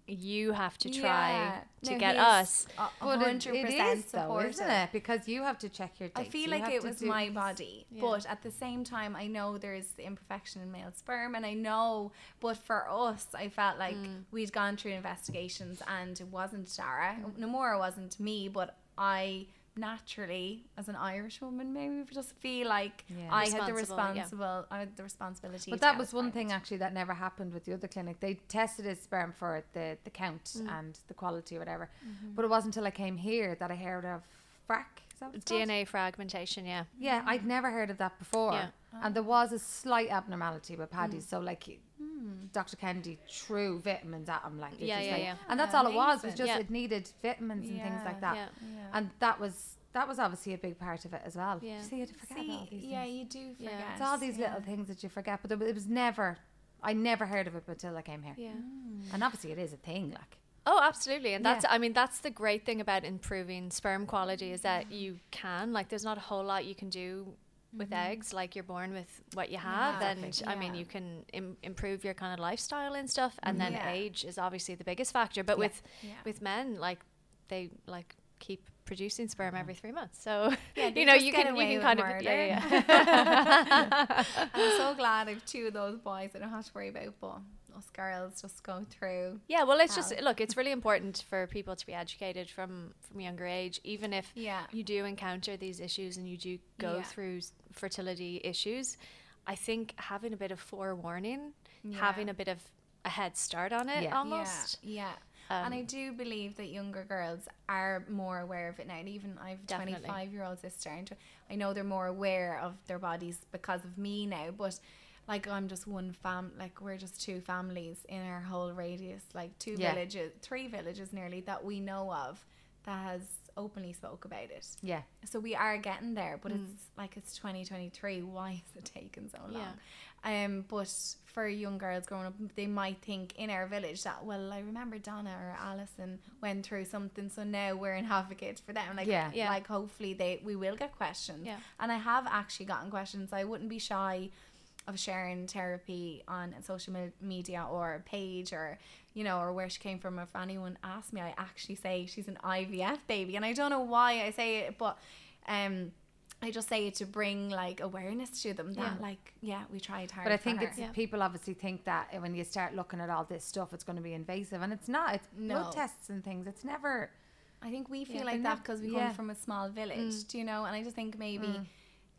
You have to try Yeah. to No, get us. a- But Hundred percent is though, isn't it? Because you have to check your I feel you like it was my body, Yeah. but at the same time, I know there's the imperfection in male sperm, and I know. But for us, I felt like Mm. we'd gone through investigations, and it wasn't Dara. No more, it wasn't me, but I naturally, as an Irish woman, maybe we just feel like Yeah. I had the Responsible, yeah. I had the responsibility. But that was one thing actually that never happened with the other clinic. They tested his sperm for the, the count Mm. and the quality or whatever. Mm-hmm. But it wasn't until I came here that I heard of frac. Is that what it's called? DNA fragmentation, yeah. Yeah, I'd never heard of that before. Yeah. And there was a slight abnormality with Paddy's. Mm. So like Dr. Kennedy threw vitamins at him like Yeah, yeah, like- yeah. And that's all it was, was just Yeah. it needed vitamins and things like that. Yeah. Yeah. And that was that was obviously a big part of it as well. Yeah. See, you forget See, all these yeah, things. you do Yeah. forget. It's all these yeah. little things that you forget, but it was never. I never heard of it until I came here. Yeah. Mm. And obviously, it is a thing. Like, Oh, absolutely. And that's, Yeah. I mean, that's the great thing about improving sperm quality is that you can, like, there's not a whole lot you can do with mm-hmm. eggs. Like, you're born with what you have. Yeah. and Exactly. I mean, you can Im- improve your kind of lifestyle and stuff. And mm-hmm. then Yeah. age is obviously the biggest factor. But Yeah. with, Yeah. with men, like, they, like, keep producing sperm mm-hmm. every three months. So, Yeah, *laughs* you know, you can, you can kind of, yeah, yeah. *laughs* I'm so glad I've two of those boys I don't have to worry about, but us girls just go through. Yeah, well, it's just look. It's really important for people to be educated from from younger age, even if Yeah. you do encounter these issues and you do go Yeah. through fertility issues. I think having a bit of forewarning, Yeah. having a bit of a head start on it, Yeah. almost. Yeah. yeah. and I Um, do believe that younger girls are more aware of it now. And even I have a Definitely. 25 year old sister, and I know they're more aware of their bodies because of me now. But like, I'm just one fam, like, we're just two families in our whole radius, like, two Yeah. villages, three villages nearly that we know of that has openly spoke about it. Yeah. So we are getting there, but Mm. it's like it's 2023. Why is it taking so long? Yeah. Um, but for young girls growing up, they might think in our village that well, I remember Donna or Alison went through something, so now we're an advocate for them. Like, Yeah. Yeah. like hopefully they we will get questions. Yeah. And I have actually gotten questions. I wouldn't be shy of sharing Therapie on social media or a page or you know or where she came from if anyone asks me i actually say she's an ivf baby and i don't know why i say it but um i just say it to bring like awareness to them that Yeah. like yeah we tried hard But I think it's Yeah. people obviously think that when you start looking at all this stuff, it's going to be invasive, and it's not. It's No. blood tests and things. It's never. I think we feel Yeah. like that because we come from a small village, Mm. do you know? And I just think maybe Mm.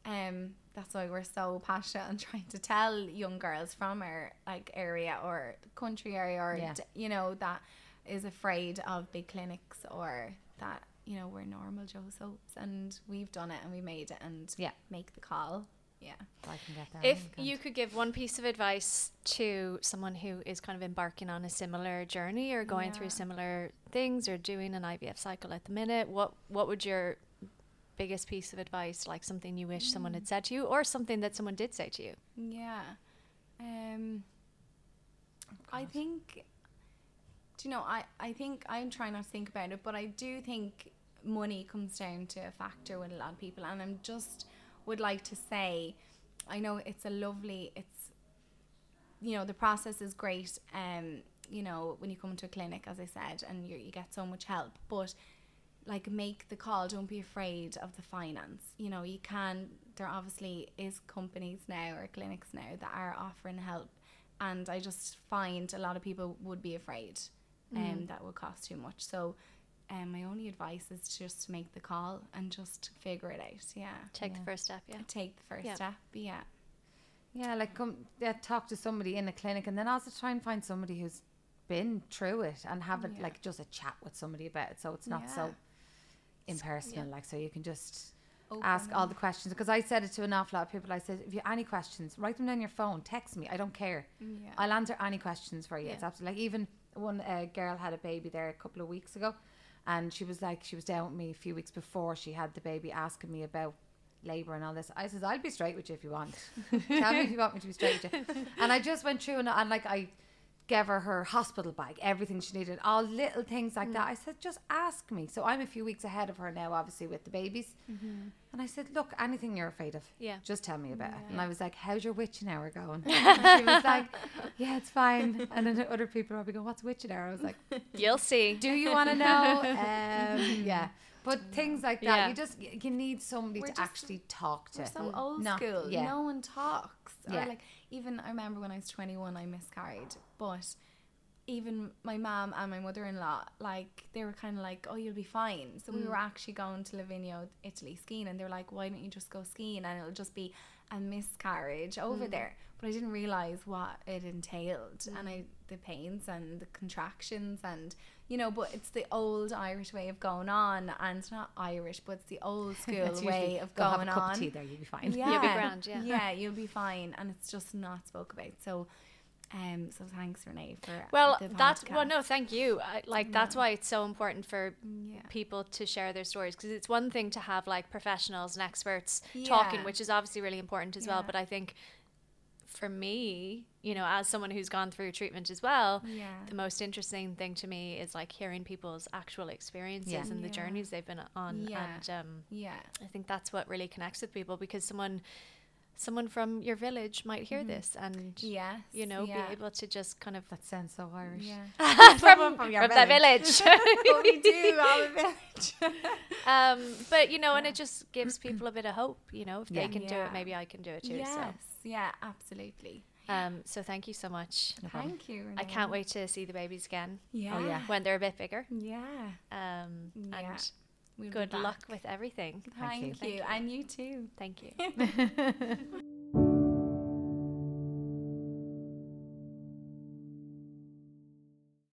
Um that's why we're so passionate and trying to tell young girls from our like area or country area or Yeah. d- you know that is afraid of big clinics or that you know we're normal Joe soaps and we've done it and we made it and Yeah. make the call. Yeah. I can get there. If you could give one piece of advice to someone who is kind of embarking on a similar journey or going through similar things or doing an IVF cycle at the minute, what what would your biggest piece of advice, like something you wish someone had said to you, or something that someone did say to you? Yeah. Um I think do you know, I, I think I'm trying not to think about it, but I do think money comes down to a factor with a lot of people and I'm just would like to say I know it's a lovely it's you know, the process is great, um, you know, when you come into a clinic, as I said, and you you get so much help. But like make the call don't be afraid of the finance you know you can there obviously is companies now or clinics now that are offering help and i just find a lot of people would be afraid um, that would cost too much so um, my only advice is just to make the call and just figure it out yeah Take the first step, yeah. take the first Yeah. step yeah Yeah, like come yeah, talk to somebody in a clinic, and then also try and find somebody who's been through it and have it Yeah. like just a chat with somebody about it, so it's not Yeah. so impersonal. Like so, you can just Open ask all the questions. Because I said it to an awful lot of people. I said, if you have any questions, write them down on your phone, text me. I don't care. yeah I'll answer any questions for you. It's absolutely like even one uh, girl had a baby there a couple of weeks ago, and she was like, she was down with me a few weeks before she had the baby, asking me about labor and all this. I says, I'll be straight with you if you want. *laughs* Tell me if you want me to be straight with you. And I just went through and, and like I gave her her hospital bag, everything she needed, all little things like that. Mm. I said, just ask me. So I'm a few weeks ahead of her now, obviously with the babies. Mm-hmm. And I said, look, anything you're afraid of, Yeah. just tell me about it. And I was like, how's your witching hour going? *laughs* And she was like, yeah, it's fine. And then other people probably go, what's witching hour? I was like, *laughs* You'll see. do you want to know? Um, *laughs* yeah. But mm. things like that, Yeah. you just, you need somebody We're to just- actually talk to. We're so mm. old Not- school. yeah. No one talks. Yeah. Or like even I remember when I was twenty one I miscarried. But even my mom and my mother in law, like they were kinda like, Oh, you'll be fine. So we mm. were actually going to Livigno, Italy skiing and they were like, Why don't you just go skiing and it'll just be a miscarriage over mm. there. But I didn't realise what it entailed and I the pains and the contractions and you know, but it's the old Irish way of going on and it's not Irish, but it's the old *laughs* school It's way usually, of "Go going have a cup on. of tea there, you'll be fine. Yeah. You'll be grand, yeah. Yeah, you'll be fine. And it's just not spoke about. So um so thanks Renee for Well, that's well, no, thank you. I, like that's why it's so important for Yeah. people to share their stories because it's one thing to have like professionals and experts talking, which is obviously really important as well. But I think for me, you know, as someone who's gone through treatment as well, Yeah. the most interesting thing to me is like hearing people's actual experiences Yeah. and the journeys they've been on. Yeah. And um, Yeah. I think that's what really connects with people because someone someone from your village might hear this and Yes. you know Mm-hmm. yeah. be able to just kind of That sounds so Irish. Yeah. *laughs* from, from your from the village. but *laughs* *laughs* we do all the village. um, but you know, and it just gives people a bit of hope. You know, if Yeah. they can do it, maybe I can do it too. yes. Yeah, absolutely. So, um, so thank you so much. No. Thank you. I can't wait to see the babies again Yeah. Oh, yeah. when they're a bit bigger. Yeah. Um, Yeah. and We'll good luck with everything. Thank, you. you. Thank you. And you too. Thank you. *laughs*